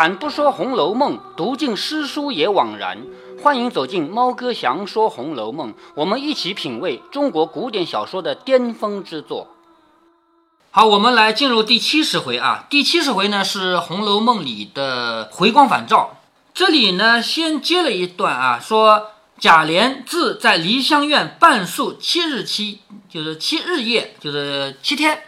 开坛不说《红楼梦》，读尽诗书也枉然。欢迎走进猫哥祥说《红楼梦》，我们一起品味中国古典小说的巅峰之作。好，我们来进入第七十回啊。第七十回呢是《红楼梦》里的回光返照。这里呢先接了一段啊，说贾琏自在梨香院半宿七日期，就是七日夜，就是七天。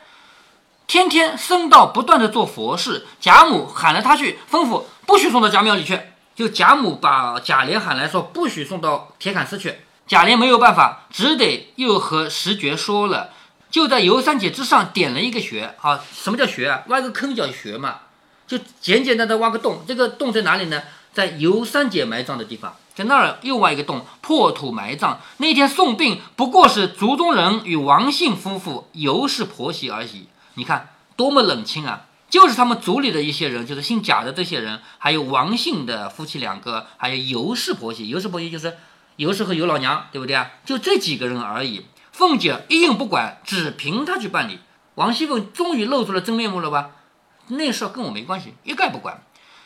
天天僧道不断的做佛事，贾母喊了他去，吩咐不许送到贾庙里去。就贾母把贾琏喊来说，不许送到铁槛寺去。贾琏没有办法，只得又和石觉说了，就在游三姐之上点了一个穴。啊，什么叫穴啊？挖个坑叫穴嘛，就简简单单挖个洞。这个洞在哪里呢？在尤三姐埋葬的地方，在那儿又挖一个洞，破土埋葬。那天送殡不过是族中人与王姓夫妇、尤氏婆媳而已。你看多么冷清啊！就是他们族里的一些人，就是姓贾的这些人，还有王姓的夫妻两个，还有尤氏婆媳。尤氏婆媳就是尤氏和尤老娘，对不对啊？就这几个人而已。凤姐一应不管，只凭她去办理。王熙凤终于露出了真面目了吧？那事跟我没关系，一概不管。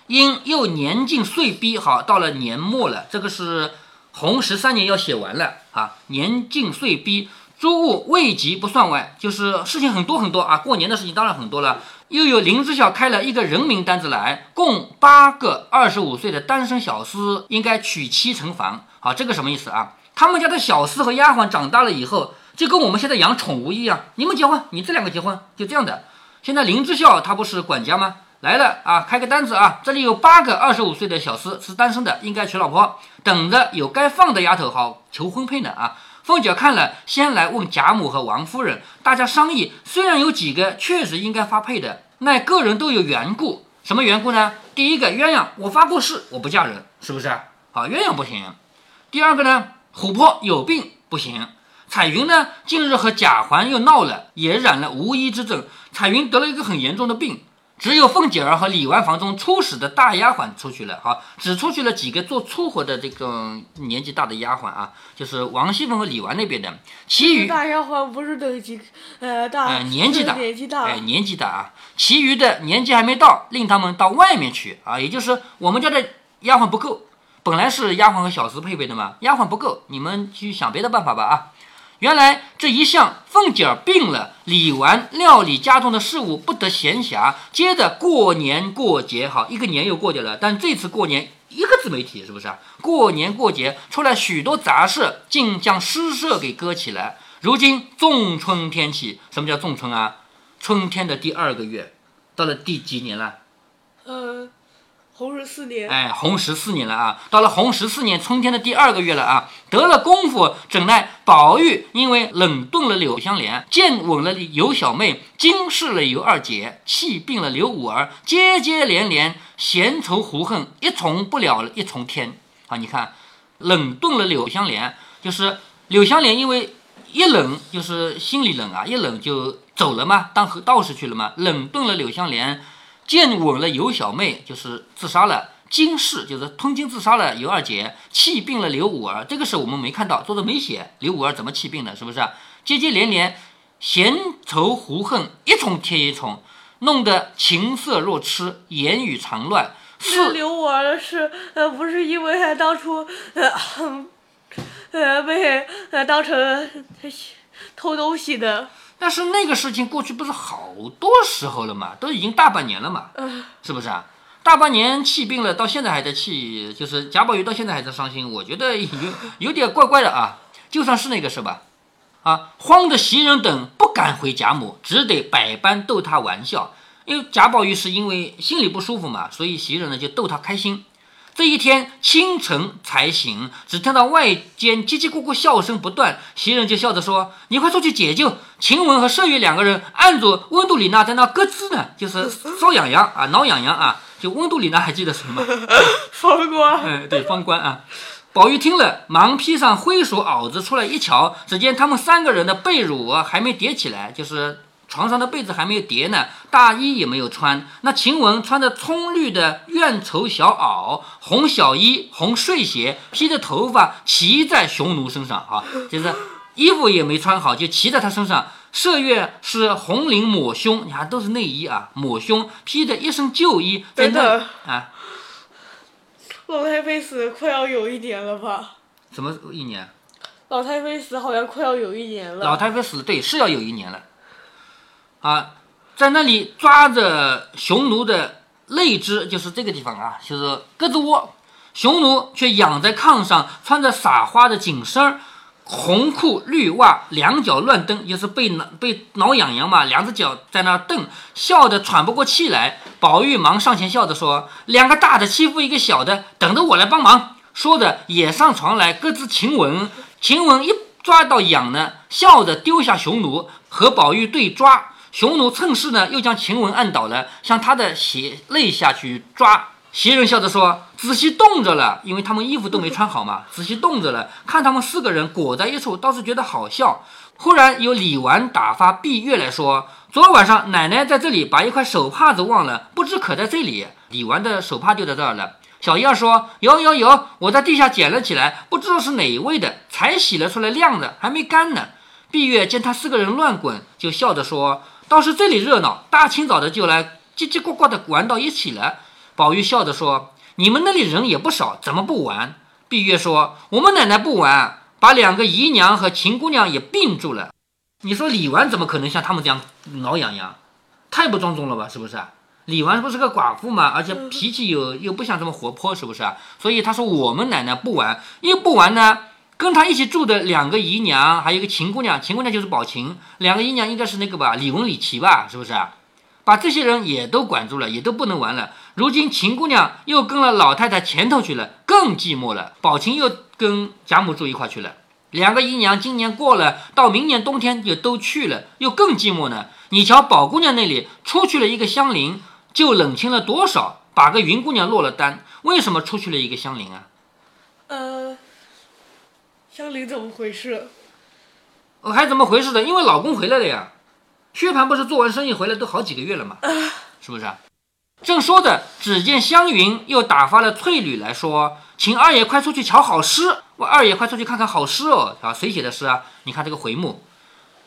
因又年近岁逼，好，到了年末了，这个是洪十三年要写完了啊。年近岁逼。诸物未及不算外，就是事情很多很多啊。过年的事情当然很多了。又有林之孝开了一个人名单子来，共八个二十五岁的单身小厮，应该娶妻成房。好，这个什么意思啊？他们家的小厮和丫鬟长大了以后，就跟我们现在养宠物一样，你们结婚，你这两个结婚，就这样的。现在林之孝他不是管家吗？来了啊，开个单子啊，这里有八个二十五岁的小厮是单身的，应该娶老婆，等着有该放的丫头好求婚配呢啊。凤姐看了，先来问贾母和王夫人，大家商议。虽然有几个确实应该发配的，那个人都有缘故。什么缘故呢？第一个鸳鸯，我发过誓，我不嫁人，是不是？好，鸳鸯不行。第二个呢，琥珀有病，不行。彩云呢，近日和贾环又闹了，也染了无医之症。彩云得了一个很严重的病。只有凤姐儿和李纨房中初始的大丫鬟出去了，哈，只出去了几个做粗活的这种年纪大的丫鬟啊，就是王熙凤和李纨那边的，其余大丫鬟不是等级呃大，呃年纪大，年纪大，哎年纪大啊，其余的年纪还没到，令他们到外面去啊，也就是我们家的丫鬟不够，本来是丫鬟和小厮配备的嘛，丫鬟不够，你们去想别的办法吧啊。原来这一向凤姐儿病了，李纨料理家中的事务不得闲暇。接着过年过节，好一个年又过去了，但这次过年一个字没提，是不是啊？过年过节出来许多杂事，竟将诗社给搁起来。如今仲春天气，什么叫仲春啊？春天的第二个月，到了第几年了？呃。红十四年，哎，红十四年了啊！到了红十四年春天的第二个月了啊！得了功夫，怎奈宝玉因为冷冻了柳香莲，见吻了尤小妹，惊视了尤二姐，气病了刘五儿，接接连连，闲愁胡恨，一重不了了一重天啊！你看，冷冻了柳香莲，就是柳香莲因为一冷就是心里冷啊，一冷就走了嘛，当和道士去了嘛，冷冻了柳香莲。见吻了尤小妹，就是自杀了；金氏就是吞金自杀了。尤二姐气病了刘五儿，这个是我们没看到，作者没写刘五儿怎么气病的，是不是？接接连连，闲愁胡恨，一重贴一重，弄得情色若痴，言语常乱。是刘五儿的事，呃，不是因为他当初，呃，呃，被呃当成偷东西的。但是那个事情过去不是好多时候了嘛，都已经大半年了嘛，是不是啊？大半年气病了，到现在还在气，就是贾宝玉到现在还在伤心，我觉得有有点怪怪的啊。就算是那个是吧？啊，慌的袭人等不敢回贾母，只得百般逗他玩笑。因为贾宝玉是因为心里不舒服嘛，所以袭人呢就逗他开心。这一天清晨才醒，只听到外间叽叽咕咕笑声不断。袭人就笑着说：“你快出去解救。”晴雯和麝月两个人按住温度里娜在那咯吱呢，就是 搔痒痒啊，挠痒痒啊。就温度里娜还记得什么？方官。嗯，对，方官啊。宝玉听了，忙披上灰鼠袄子出来一瞧，只见他们三个人的被褥还没叠起来，就是。床上的被子还没有叠呢，大衣也没有穿。那晴雯穿着葱绿的怨绸小袄，红小衣，红睡鞋，披着头发骑在匈奴身上啊，就是衣服也没穿好，就骑在他身上。麝月是红绫抹胸，你看都是内衣啊，抹胸披着一身旧衣，在那等等啊，老太妃死快要有一年了吧？什么一年？老太妃死好像快要有一年了。老太妃死，对，是要有一年了，啊，在那里抓着匈奴的肋肢，就是这个地方啊，就是胳肢窝。匈奴却仰在炕上，穿着撒花的紧身红裤绿袜，两脚乱蹬，就是被挠被挠痒痒嘛，两只脚在那蹬，笑得喘不过气来。宝玉忙上前笑着说：“两个大的欺负一个小的，等着我来帮忙。”说着也上床来各自亲吻。晴雯一抓到痒呢，笑着丢下匈奴和宝玉对抓。匈奴趁势呢，又将晴雯按倒了，向他的鞋肋下去抓。袭人笑着说：“仔细冻着了，因为他们衣服都没穿好嘛，仔细冻着了。看他们四个人裹在一处，倒是觉得好笑。”忽然有李纨打发碧月来说：“昨晚上奶奶在这里把一块手帕子忘了，不知可在这里。”李纨的手帕就在这儿了。小燕儿说：“有有有，我在地下捡了起来，不知道是哪一位的，才洗了出来晾着，还没干呢。”碧月见他四个人乱滚，就笑着说：“倒是这里热闹，大清早的就来叽叽呱呱的玩到一起了。”宝玉笑着说：“你们那里人也不少，怎么不玩？”碧月说：“我们奶奶不玩，把两个姨娘和秦姑娘也并住了。你说李纨怎么可能像他们这样挠痒痒？太不庄重了吧？是不是？李纨不是个寡妇嘛，而且脾气又又不像这么活泼，是不是？所以他说我们奶奶不玩，因为不玩呢，跟他一起住的两个姨娘，还有一个秦姑娘，秦姑娘就是宝琴，两个姨娘应该是那个吧，李文、李琦吧，是不是啊？把这些人也都管住了，也都不能玩了。如今秦姑娘又跟了老太太前头去了，更寂寞了。宝琴又跟贾母住一块去了。两个姨娘今年过了，到明年冬天就都去了，又更寂寞呢。你瞧宝姑娘那里出去了一个香菱，就冷清了多少，把个云姑娘落了单。为什么出去了一个香菱啊？呃，香菱怎么回事？我，还怎么回事的？因为老公回来了呀。薛蟠不是做完生意回来都好几个月了嘛，是不是？啊正说着，只见湘云又打发了翠缕来说：“请二爷快出去瞧好诗。”我二爷快出去看看好诗哦。啊，谁写的诗啊？你看这个回目，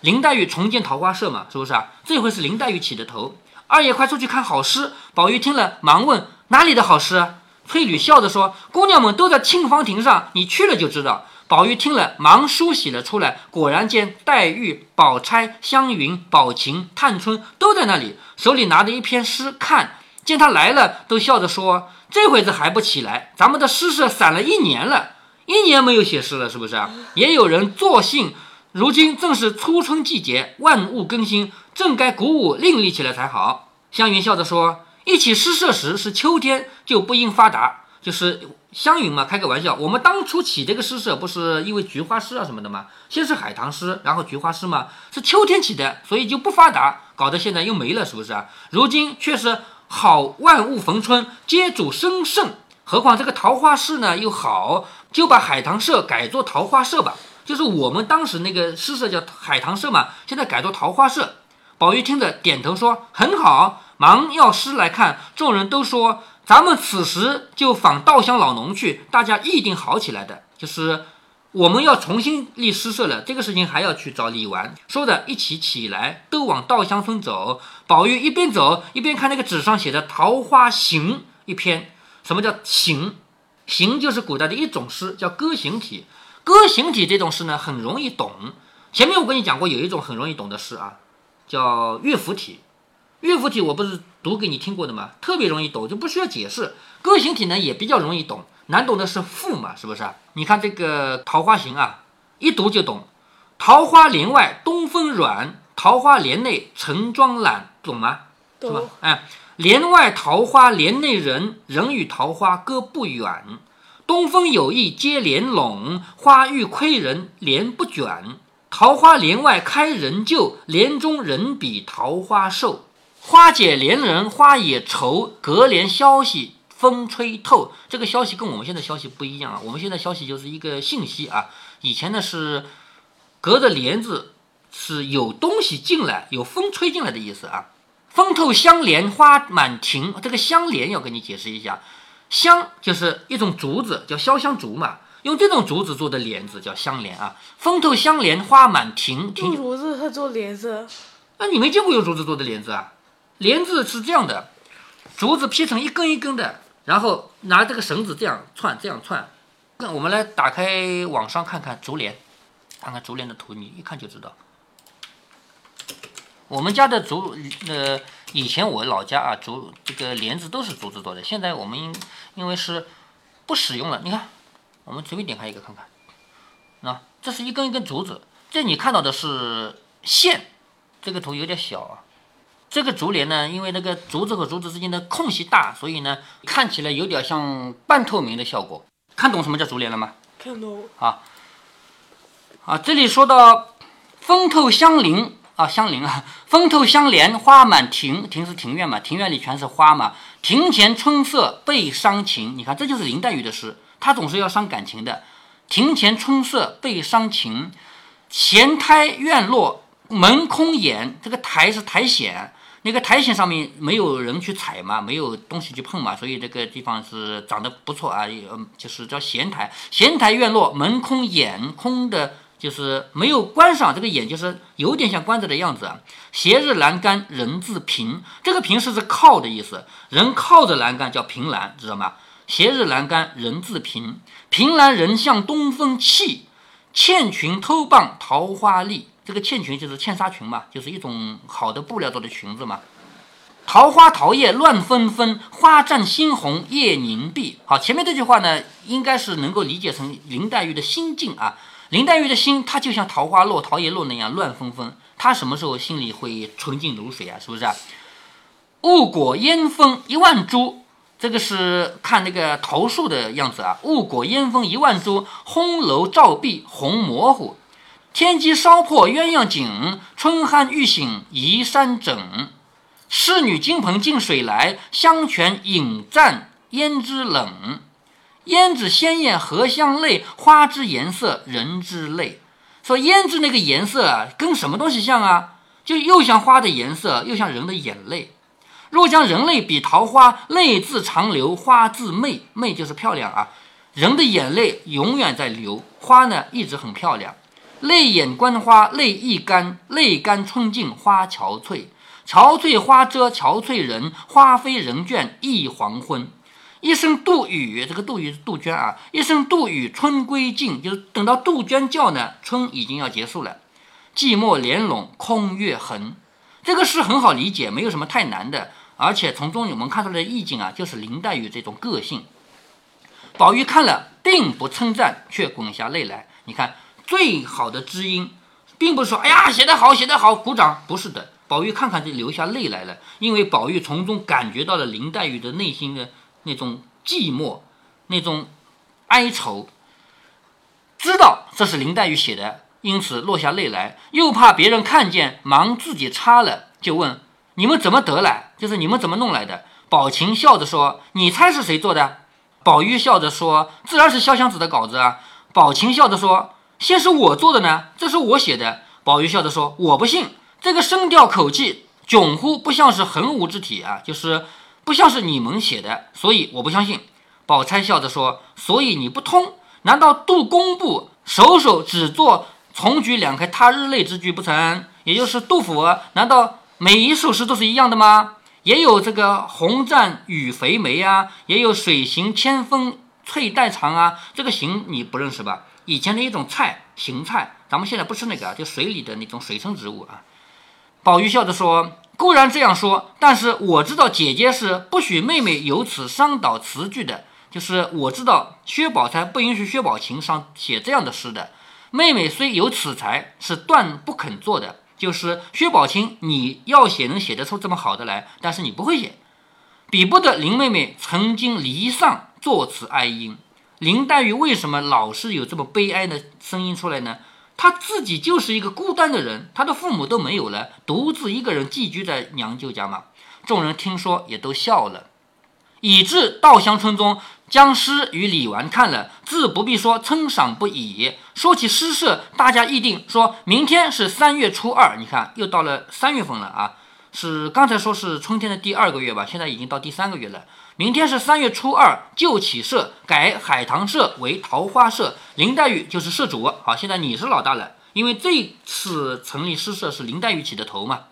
林黛玉重建桃花社嘛，是不是啊？这回是林黛玉起的头。二爷快出去看好诗。宝玉听了，忙问：“哪里的好诗啊？”翠缕笑着说：“姑娘们都在沁芳亭上，你去了就知道。”宝玉听了，忙梳洗了出来，果然见黛玉、宝钗、湘云、宝琴、探春都在那里，手里拿着一篇诗看。见他来了，都笑着说：“这会子还不起来？咱们的诗社散了一年了，一年没有写诗了，是不是啊？”也有人作兴，如今正是初春季节，万物更新，正该鼓舞另立起来才好。湘云笑着说：“一起诗社时是秋天，就不应发达。”就是湘云嘛，开个玩笑。我们当初起这个诗社，不是因为菊花诗啊什么的吗？先是海棠诗，然后菊花诗嘛，是秋天起的，所以就不发达，搞得现在又没了，是不是啊？如今却是好万物逢春，皆主生盛。何况这个桃花市呢又好，就把海棠社改做桃花社吧。就是我们当时那个诗社叫海棠社嘛，现在改做桃花社。宝玉听着点头说很好，忙要诗来看。众人都说。咱们此时就访稻香老农去，大家一定好起来的。就是我们要重新立诗社了，这个事情还要去找李纨。说着，一起起来，都往稻香村走。宝玉一边走一边看那个纸上写的《桃花行》一篇。什么叫行？行就是古代的一种诗，叫歌行体。歌行体这种诗呢，很容易懂。前面我跟你讲过，有一种很容易懂的诗啊，叫乐府体。乐府体我不是读给你听过的吗？特别容易懂，就不需要解释。歌行体呢也比较容易懂，难懂的是赋嘛，是不是？你看这个《桃花行》啊，一读就懂。桃花帘外东风软，桃花帘内晨妆懒，懂吗？是吧？哎，帘外桃花帘内人，人与桃花隔不远。东风有意接帘拢，花欲窥人帘不卷。桃花帘外开人旧，帘中人比桃花瘦。花解怜人花也愁，隔帘消息风吹透。这个消息跟我们现在消息不一样啊，我们现在消息就是一个信息啊。以前呢是隔着帘子，是有东西进来，有风吹进来的意思啊。风透香帘花满庭，这个香帘要跟你解释一下，香就是一种竹子，叫潇湘竹嘛。用这种竹子做的帘子叫香帘啊。风透香帘花满庭，庭用竹子它做帘子，那你没见过用竹子做的帘子啊？帘子是这样的，竹子劈成一根一根的，然后拿这个绳子这样串，这样串。那我们来打开网上看看竹帘，看看竹帘的图，你一看就知道。我们家的竹，呃，以前我老家啊，竹这个帘子都是竹子做的。现在我们因因为是不使用了，你看，我们随便点开一个看看，那这是一根一根竹子，这你看到的是线，这个图有点小啊。这个竹帘呢，因为那个竹子和竹子之间的空隙大，所以呢看起来有点像半透明的效果。看懂什么叫竹帘了吗？看懂。啊啊，这里说到风透香林啊，香林啊，风透香帘花满庭，庭是庭院嘛，庭院里全是花嘛。庭前春色倍伤情，你看这就是林黛玉的诗，她总是要伤感情的。庭前春色倍伤情，闲台院落门空掩，这个苔是苔藓。那个苔藓上面没有人去踩嘛，没有东西去碰嘛，所以这个地方是长得不错啊，就是叫闲台。闲台院落门空掩，空的就是没有关上，这个掩就是有点像关着的样子啊。斜日栏杆人自平，这个平是指靠的意思，人靠着栏杆叫凭栏，知道吗？斜日栏杆人自平，凭栏人向东风泣，倩裙偷傍桃花丽。这个茜裙就是茜纱裙嘛，就是一种好的布料做的裙子嘛。桃花桃叶乱纷纷，花绽新红叶凝碧。好，前面这句话呢，应该是能够理解成林黛玉的心境啊。林黛玉的心，她就像桃花落、桃叶落那样乱纷纷。她什么时候心里会纯净如水啊？是不是？啊雾裹烟风一万株，这个是看那个桃树的样子啊。雾裹烟峰一万株，烘楼照壁红模糊。天机烧破鸳鸯锦，春酣欲醒移山枕。侍女金盆进水来，香泉引战胭脂冷。胭脂鲜艳荷香泪，花之颜色人之泪。说胭脂那个颜色啊，跟什么东西像啊？就又像花的颜色，又像人的眼泪。若将人类比桃花，泪自长流，花自媚。媚就是漂亮啊。人的眼泪永远在流，花呢一直很漂亮。泪眼观花，泪易干，泪干春尽花憔悴。憔悴花遮憔悴人，花飞人倦一黄昏。一声杜宇，这个杜宇是杜鹃啊。一声杜宇，春归尽，就是等到杜鹃叫呢，春已经要结束了。寂寞帘拢空月痕，这个诗很好理解，没有什么太难的。而且从中我们看出来的意境啊，就是林黛玉这种个性。宝玉看了，并不称赞，却滚下泪来。你看。最好的知音，并不是说“哎呀，写得好，写得好，鼓掌”，不是的。宝玉看看就流下泪来了，因为宝玉从中感觉到了林黛玉的内心的那种寂寞，那种哀愁，知道这是林黛玉写的，因此落下泪来，又怕别人看见，忙自己擦了，就问：“你们怎么得来？就是你们怎么弄来的？”宝琴笑着说：“你猜是谁做的？”宝玉笑着说：“自然是潇湘子的稿子啊。”宝琴笑着说。先是我做的呢，这是我写的。宝玉笑着说：“我不信，这个声调口气迥乎不像是横无之体啊，就是不像是你们写的，所以我不相信。”宝钗笑着说：“所以你不通？难道杜工部首首只做重举两开他日泪之句不成？也就是杜甫，难道每一首诗都是一样的吗？也有这个红绽雨肥梅啊，也有水行千峰翠带长啊，这个行你不认识吧？”以前的一种菜，芹菜，咱们现在不吃那个，就水里的那种水生植物啊。宝玉笑着说：“固然这样说，但是我知道姐姐是不许妹妹有此伤倒词句的，就是我知道薛宝钗不允许薛宝琴上写这样的诗的。妹妹虽有此才，是断不肯做的。就是薛宝琴，你要写能写得出这么好的来，但是你不会写，比不得林妹妹曾经离丧作此哀音。”林黛玉为什么老是有这么悲哀的声音出来呢？她自己就是一个孤单的人，她的父母都没有了，独自一个人寄居在娘舅家嘛。众人听说也都笑了，以致稻香村中将诗与李纨看了，自不必说，称赏不已。说起诗社，大家议定说明天是三月初二，你看又到了三月份了啊。是刚才说是春天的第二个月吧，现在已经到第三个月了。明天是三月初二，就起社，改海棠社为桃花社，林黛玉就是社主。好，现在你是老大了，因为这次成立诗社是林黛玉起的头嘛。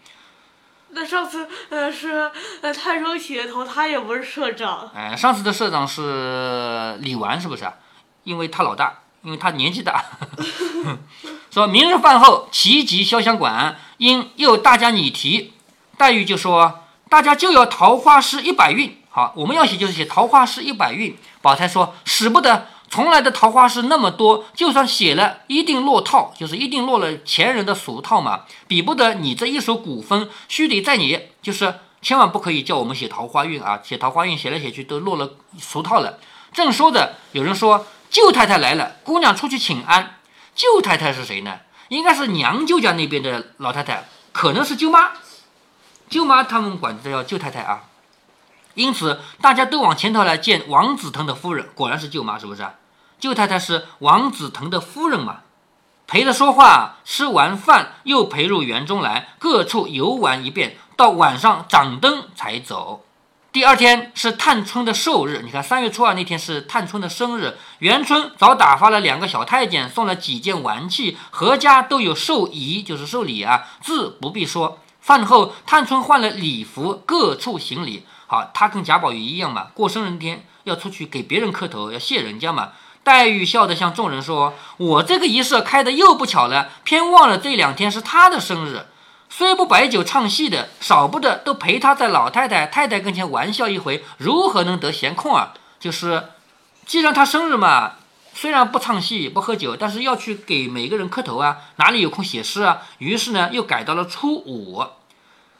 那上次呃是呃探春起的头，他也不是社长。哎，上次的社长是李纨，是不是啊？因为他老大，因为他年纪大。说明日饭后齐集潇湘馆，因又大家拟题，黛玉就说大家就要桃花诗一百韵。好，我们要写就是写桃花诗一百韵。宝钗说使不得，从来的桃花诗那么多，就算写了一定落套，就是一定落了前人的俗套嘛，比不得你这一首古风，须得在你，就是千万不可以叫我们写桃花运啊，写桃花运写来写去都落了俗套了。正说着，有人说舅太太来了，姑娘出去请安。舅太太是谁呢？应该是娘舅家那边的老太太，可能是舅妈。舅妈他们管这叫舅太太啊。因此大家都往前头来见王子腾的夫人，果然是舅妈，是不是？舅太太是王子腾的夫人嘛？陪着说话，吃完饭又陪入园中来，各处游玩一遍，到晚上掌灯才走。第二天是探春的寿日，你看三月初二那天是探春的生日，元春早打发了两个小太监，送了几件玩器，阖家都有寿仪，就是寿礼啊，自不必说。饭后，探春换了礼服，各处行礼。好，他跟贾宝玉一样嘛，过生日那天要出去给别人磕头，要谢人家嘛。黛玉笑着向众人说：“我这个仪式开的又不巧了，偏忘了这两天是他的生日。虽不摆酒唱戏的，少不得都陪他在老太太、太太跟前玩笑一回，如何能得闲空啊？就是，既然他生日嘛，虽然不唱戏、不喝酒，但是要去给每个人磕头啊，哪里有空写诗啊？于是呢，又改到了初五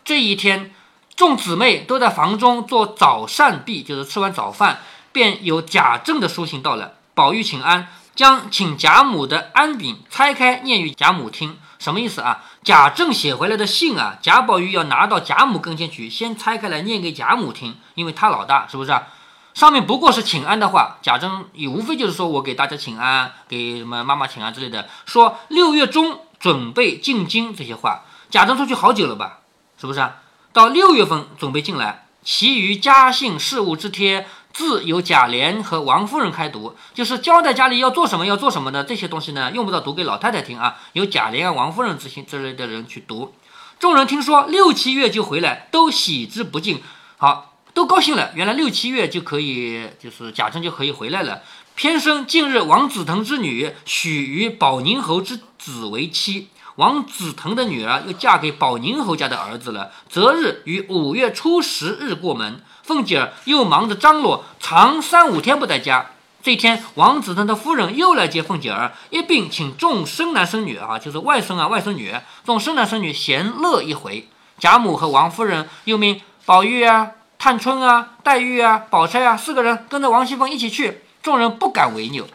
这一天。”众姊妹都在房中做早膳毕，就是吃完早饭，便有贾政的书信到了。宝玉请安，将请贾母的安饼拆开念与贾母听，什么意思啊？贾政写回来的信啊，贾宝玉要拿到贾母跟前去，先拆开来念给贾母听，因为他老大，是不是啊？上面不过是请安的话，贾政也无非就是说我给大家请安，给什么妈妈请安之类的，说六月中准备进京这些话。贾政出去好久了吧？是不是啊？到六月份准备进来，其余家信事务之贴，自有贾琏和王夫人开读，就是交代家里要做什么要做什么的这些东西呢，用不着读给老太太听啊，由贾琏啊、王夫人之心之类的人去读。众人听说六七月就回来，都喜之不尽，好，都高兴了。原来六七月就可以，就是贾政就可以回来了。偏生近日王子腾之女许于保宁侯之子为妻。王子腾的女儿又嫁给保宁侯家的儿子了。择日于五月初十日过门，凤姐儿又忙着张罗，长三五天不在家。这天，王子腾的夫人又来接凤姐儿，一并请众生男生女啊，就是外甥啊、外甥女，众生男生女闲乐一回。贾母和王夫人又命宝玉啊、探春啊、黛玉啊、宝钗啊四个人跟着王熙凤一起去，众人不敢违拗。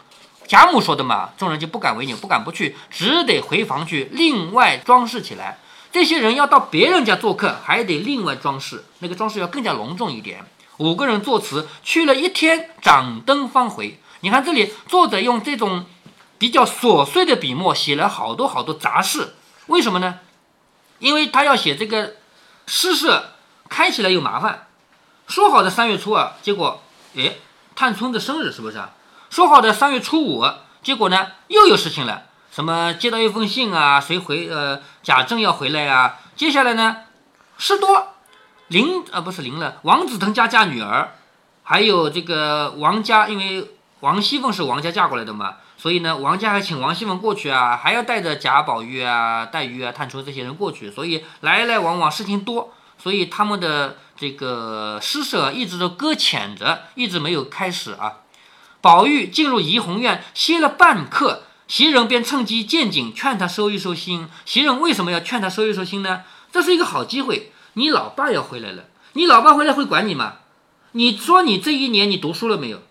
贾母说的嘛，众人就不敢违拗，不敢不去，只得回房去另外装饰起来。这些人要到别人家做客，还得另外装饰，那个装饰要更加隆重一点。五个人作词去了一天，掌灯方回。你看这里，作者用这种比较琐碎的笔墨写了好多好多杂事，为什么呢？因为他要写这个诗社开起来又麻烦。说好的三月初二，结果，哎，探春的生日是不是啊？说好的三月初五，结果呢又有事情了。什么接到一封信啊？谁回？呃，贾政要回来啊？接下来呢，事多，林啊不是林了，王子腾家嫁女儿，还有这个王家，因为王熙凤是王家嫁过来的嘛，所以呢，王家还请王熙凤过去啊，还要带着贾宝玉啊、黛玉啊、探春这些人过去，所以来来往往事情多，所以他们的这个诗社一直都搁浅着，一直没有开始啊。宝玉进入怡红院歇了半刻，袭人便趁机见景，劝他收一收心。袭人为什么要劝他收一收心呢？这是一个好机会，你老爸要回来了，你老爸回来会管你吗？你说你这一年你读书了没有？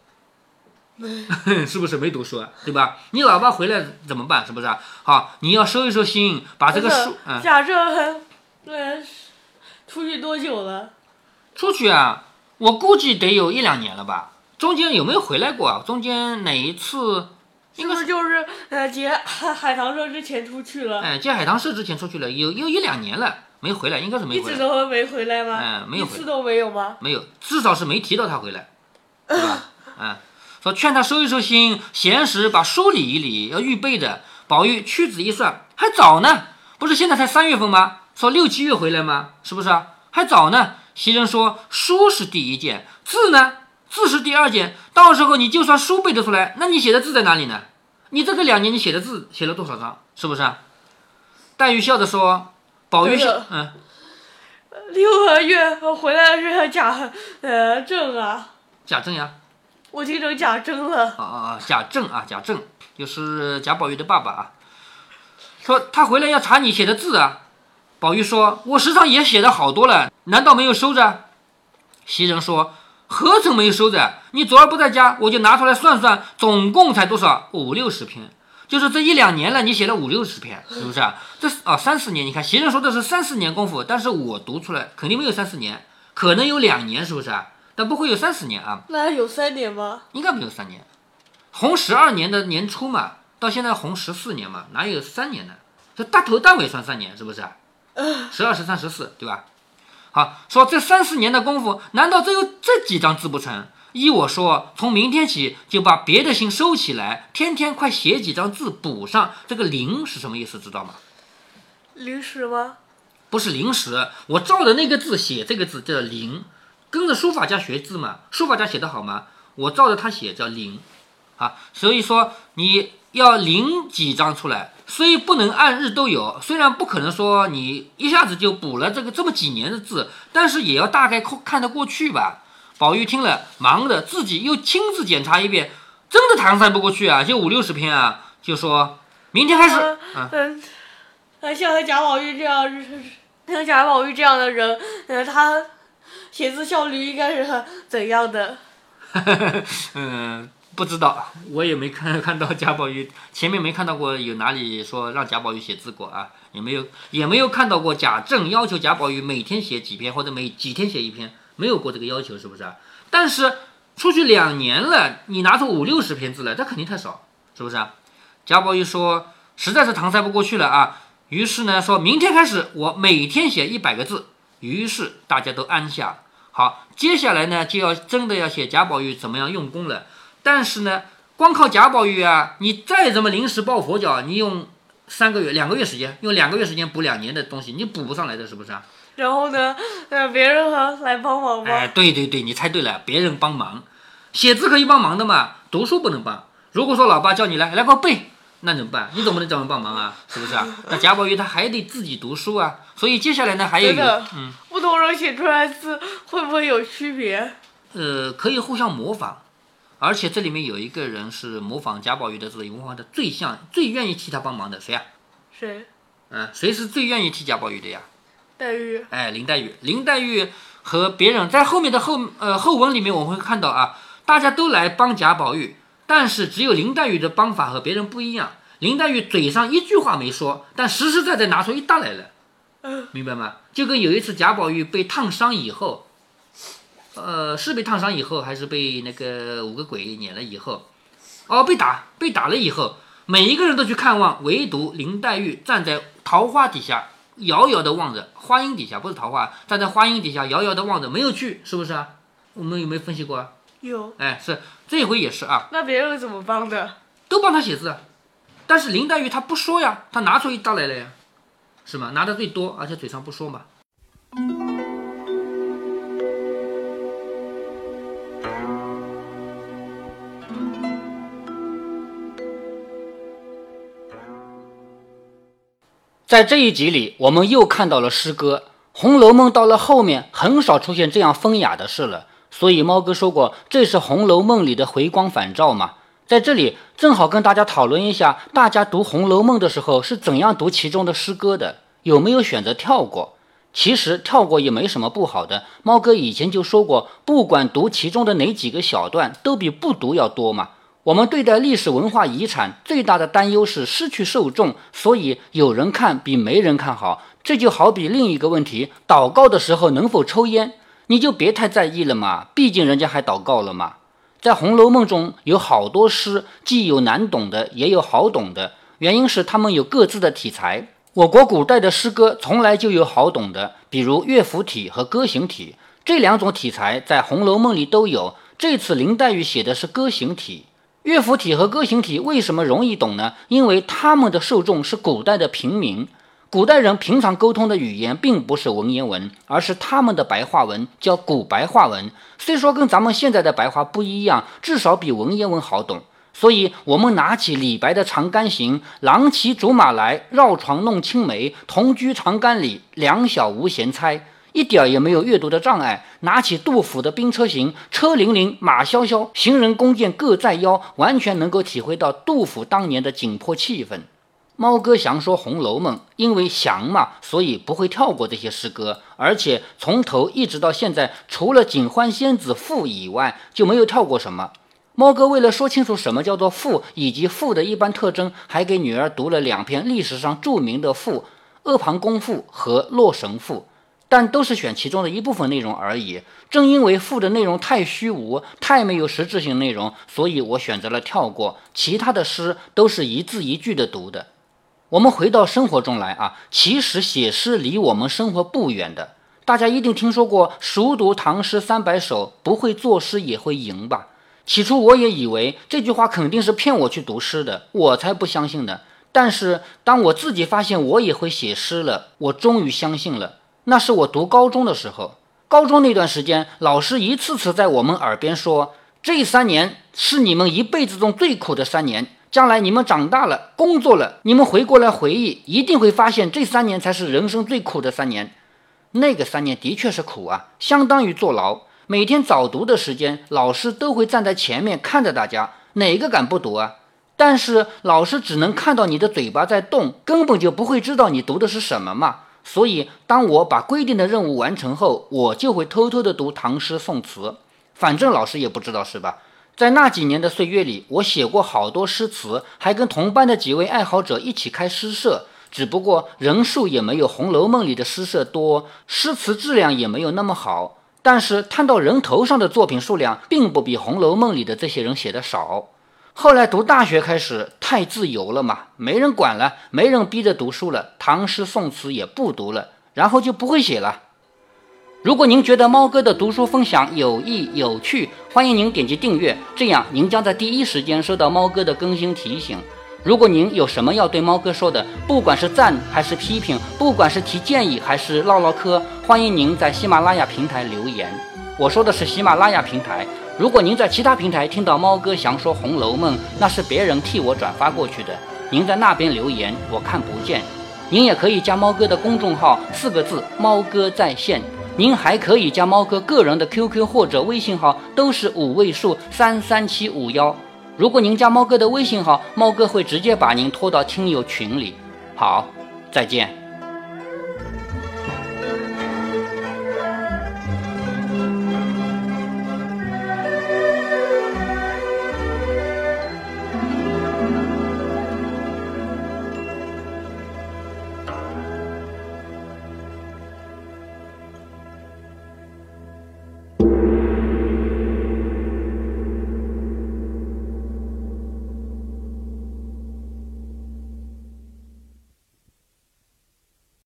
是不是没读书啊？对吧？你老爸回来怎么办？是不是啊？好，你要收一收心，把这个书。贾政，对，出去多久了？出去啊，我估计得有一两年了吧。中间有没有回来过啊？中间哪一次？是不是就是呃接海海棠社之前出去了？哎，接海棠社之前出去了，有有一两年了。没回来，应该是没一回来，一直都没回来吗？嗯没有回来一次都没有吗？没有，至少是没提到他回来，对吧？嗯，说劝他收一收心，闲时把书理一理，要预备着。宝玉屈指一算，还早呢，不是现在才三月份吗？说六七月回来吗？是不是啊？还早呢。袭人说书是第一件，字呢？字是第二件。到时候你就算书背得出来，那你写的字在哪里呢？你这个两年你写的字写了多少张？是不是啊？黛玉笑着说：“宝玉嗯，六个月回来是贾呃政啊，贾政呀。”我听成贾政了。啊啊啊！贾政啊，贾政就是贾宝玉的爸爸啊。说他回来要查你写的字啊。宝玉说：“我时常也写的好多了，难道没有收着？”袭人说：“何曾没收着？你昨儿不在家，我就拿出来算算，总共才多少？五六十篇。就是这一两年了，你写了五六十篇，是不是啊？这是啊，三四年。你看袭人说的是三四年功夫，但是我读出来肯定没有三四年，可能有两年，是不是啊？但不会有三四年啊。那有三年吗？应该没有三年，红十二年的年初嘛，到现在红十四年嘛，哪有三年呢？这大头大尾算三年，是不是？十二、十三、十四，对吧？好，说这三四年的功夫，难道只有这几张字不成？依我说，从明天起就把别的信收起来，天天快写几张字补上。这个“零”是什么意思？知道吗？临时吗？不是临时，我照着那个字写这个字叫“零”，跟着书法家学字嘛。书法家写的好吗？我照着他写叫“零”，啊，所以说你要临几张出来，虽不能按日都有，虽然不可能说你一下子就补了这个这么几年的字，但是也要大概看看得过去吧。宝玉听了，忙的自己又亲自检查一遍，真的搪塞不过去啊，就五六十篇啊，就说明天开始，啊，嗯，呃，像贾宝玉这样，像贾宝玉这样的人，呃，他写字效率应该是怎样的？嗯，不知道，我也没看看到贾宝玉前面没看到过有哪里说让贾宝玉写字过啊，也没有也没有看到过贾政要求贾宝玉每天写几篇或者每几天写一篇，没有过这个要求，是不是啊？但是出去两年了，你拿出五六十篇字来，这肯定太少，是不是啊？贾宝玉说实在是搪塞不过去了啊，于是呢说明天开始我每天写一百个字，于是大家都安下。好，接下来呢就要真的要写贾宝玉怎么样用功了。但是呢，光靠贾宝玉啊，你再怎么临时抱佛脚，你用三个月、两个月时间，用两个月时间补两年的东西，你补不上来的，是不是啊？然后呢，呃，别人还来帮忙吗？哎，对对对，你猜对了，别人帮忙，写字可以帮忙的嘛，读书不能帮。如果说老爸叫你来来给我背，那怎么办？你总不能叫人帮忙啊，是不是啊？那贾宝玉他还得自己读书啊，所以接下来呢还有一个嗯不同人写出来字会不会有区别？呃可以互相模仿，而且这里面有一个人是模仿贾宝玉的这个，模仿的最像、最愿意替他帮忙的，谁啊？谁？嗯，谁是最愿意替贾宝玉的呀？黛玉。哎，林黛玉，林黛玉和别人在后面的后呃后文里面，我们会看到啊，大家都来帮贾宝玉，但是只有林黛玉的帮法和别人不一样。林黛玉嘴上一句话没说，但实实在在拿出一大来了，嗯明白吗？就跟有一次贾宝玉被烫伤以后，呃，是被烫伤以后，还是被那个五个鬼撵了以后？哦，被打，被打了以后，每一个人都去看望，唯独林黛玉站在桃花底下，遥遥的望着花荫底下，不是桃花，站在花荫底下遥遥的望着，没有去，是不是啊？我们有没有分析过啊？有。哎，是这回也是啊，那别人怎么帮的？都帮他写字啊，但是林黛玉她不说呀，她拿出一大来了呀，是吗？拿的最多，而且嘴上不说嘛。在这一集里，我们又看到了诗歌。《红楼梦》到了后面，很少出现这样风雅的事了。所以猫哥说过，这是《红楼梦》里的回光返照嘛。在这里，正好跟大家讨论一下，大家读《红楼梦》的时候是怎样读其中的诗歌的，有没有选择跳过？其实跳过也没什么不好的。猫哥以前就说过，不管读其中的哪几个小段，都比不读要多嘛。我们对待历史文化遗产最大的担忧是失去受众，所以有人看比没人看好。这就好比另一个问题：祷告的时候能否抽烟，你就别太在意了嘛，毕竟人家还祷告了嘛。在《红楼梦》中有好多诗，既有难懂的，也有好懂的，原因是他们有各自的题材。我国古代的诗歌从来就有好懂的，比如乐府体和歌行体这两种题材，在《红楼梦》里都有。这次林黛玉写的是歌行体，乐府体和歌行体为什么容易懂呢？因为他们的受众是古代的平民，古代人平常沟通的语言并不是文言文，而是他们的白话文，叫古白话文。虽说跟咱们现在的白话不一样，至少比文言文好懂。所以，我们拿起李白的《长干行》，“郎骑竹马来，绕床弄青梅。同居长干里，两小无嫌猜。”一点也没有阅读的障碍。拿起杜甫的《兵车行》，“车辚辚，马萧萧，行人弓箭各在腰”，完全能够体会到杜甫当年的紧迫气氛。猫哥祥说《红楼梦》，因为祥嘛，所以不会跳过这些诗歌，而且从头一直到现在，除了《警幻仙子赋》以外，就没有跳过什么。猫哥为了说清楚什么叫做赋以及赋的一般特征，还给女儿读了两篇历史上著名的赋《阿房宫赋》和《洛神赋》，但都是选其中的一部分内容而已。正因为赋的内容太虚无、太没有实质性内容，所以我选择了跳过。其他的诗都是一字一句的读的。我们回到生活中来啊，其实写诗离我们生活不远的。大家一定听说过“熟读唐诗三百首，不会作诗也会吟”吧？起初我也以为这句话肯定是骗我去读诗的，我才不相信呢。但是当我自己发现我也会写诗了，我终于相信了。那是我读高中的时候，高中那段时间，老师一次次在我们耳边说：“这三年是你们一辈子中最苦的三年，将来你们长大了，工作了，你们回过来回忆，一定会发现这三年才是人生最苦的三年。”那个三年的确是苦啊，相当于坐牢。每天早读的时间，老师都会站在前面看着大家，哪个敢不读啊？但是老师只能看到你的嘴巴在动，根本就不会知道你读的是什么嘛。所以，当我把规定的任务完成后，我就会偷偷的读唐诗宋词，反正老师也不知道，是吧？在那几年的岁月里，我写过好多诗词，还跟同班的几位爱好者一起开诗社，只不过人数也没有《红楼梦》里的诗社多，诗词质量也没有那么好。但是摊到人头上的作品数量，并不比《红楼梦》里的这些人写的少。后来读大学开始，太自由了嘛，没人管了，没人逼着读书了，唐诗宋词也不读了，然后就不会写了。如果您觉得猫哥的读书分享有益有趣，欢迎您点击订阅，这样您将在第一时间收到猫哥的更新提醒。如果您有什么要对猫哥说的，不管是赞还是批评，不管是提建议还是唠唠嗑，欢迎您在喜马拉雅平台留言。我说的是喜马拉雅平台。如果您在其他平台听到猫哥详说《红楼梦》，那是别人替我转发过去的。您在那边留言，我看不见。您也可以加猫哥的公众号，四个字“猫哥在线”。您还可以加猫哥个人的 QQ 或者微信号，都是五位数三三七五幺。如果您加猫哥的微信号，猫哥会直接把您拖到听友群里。好，再见。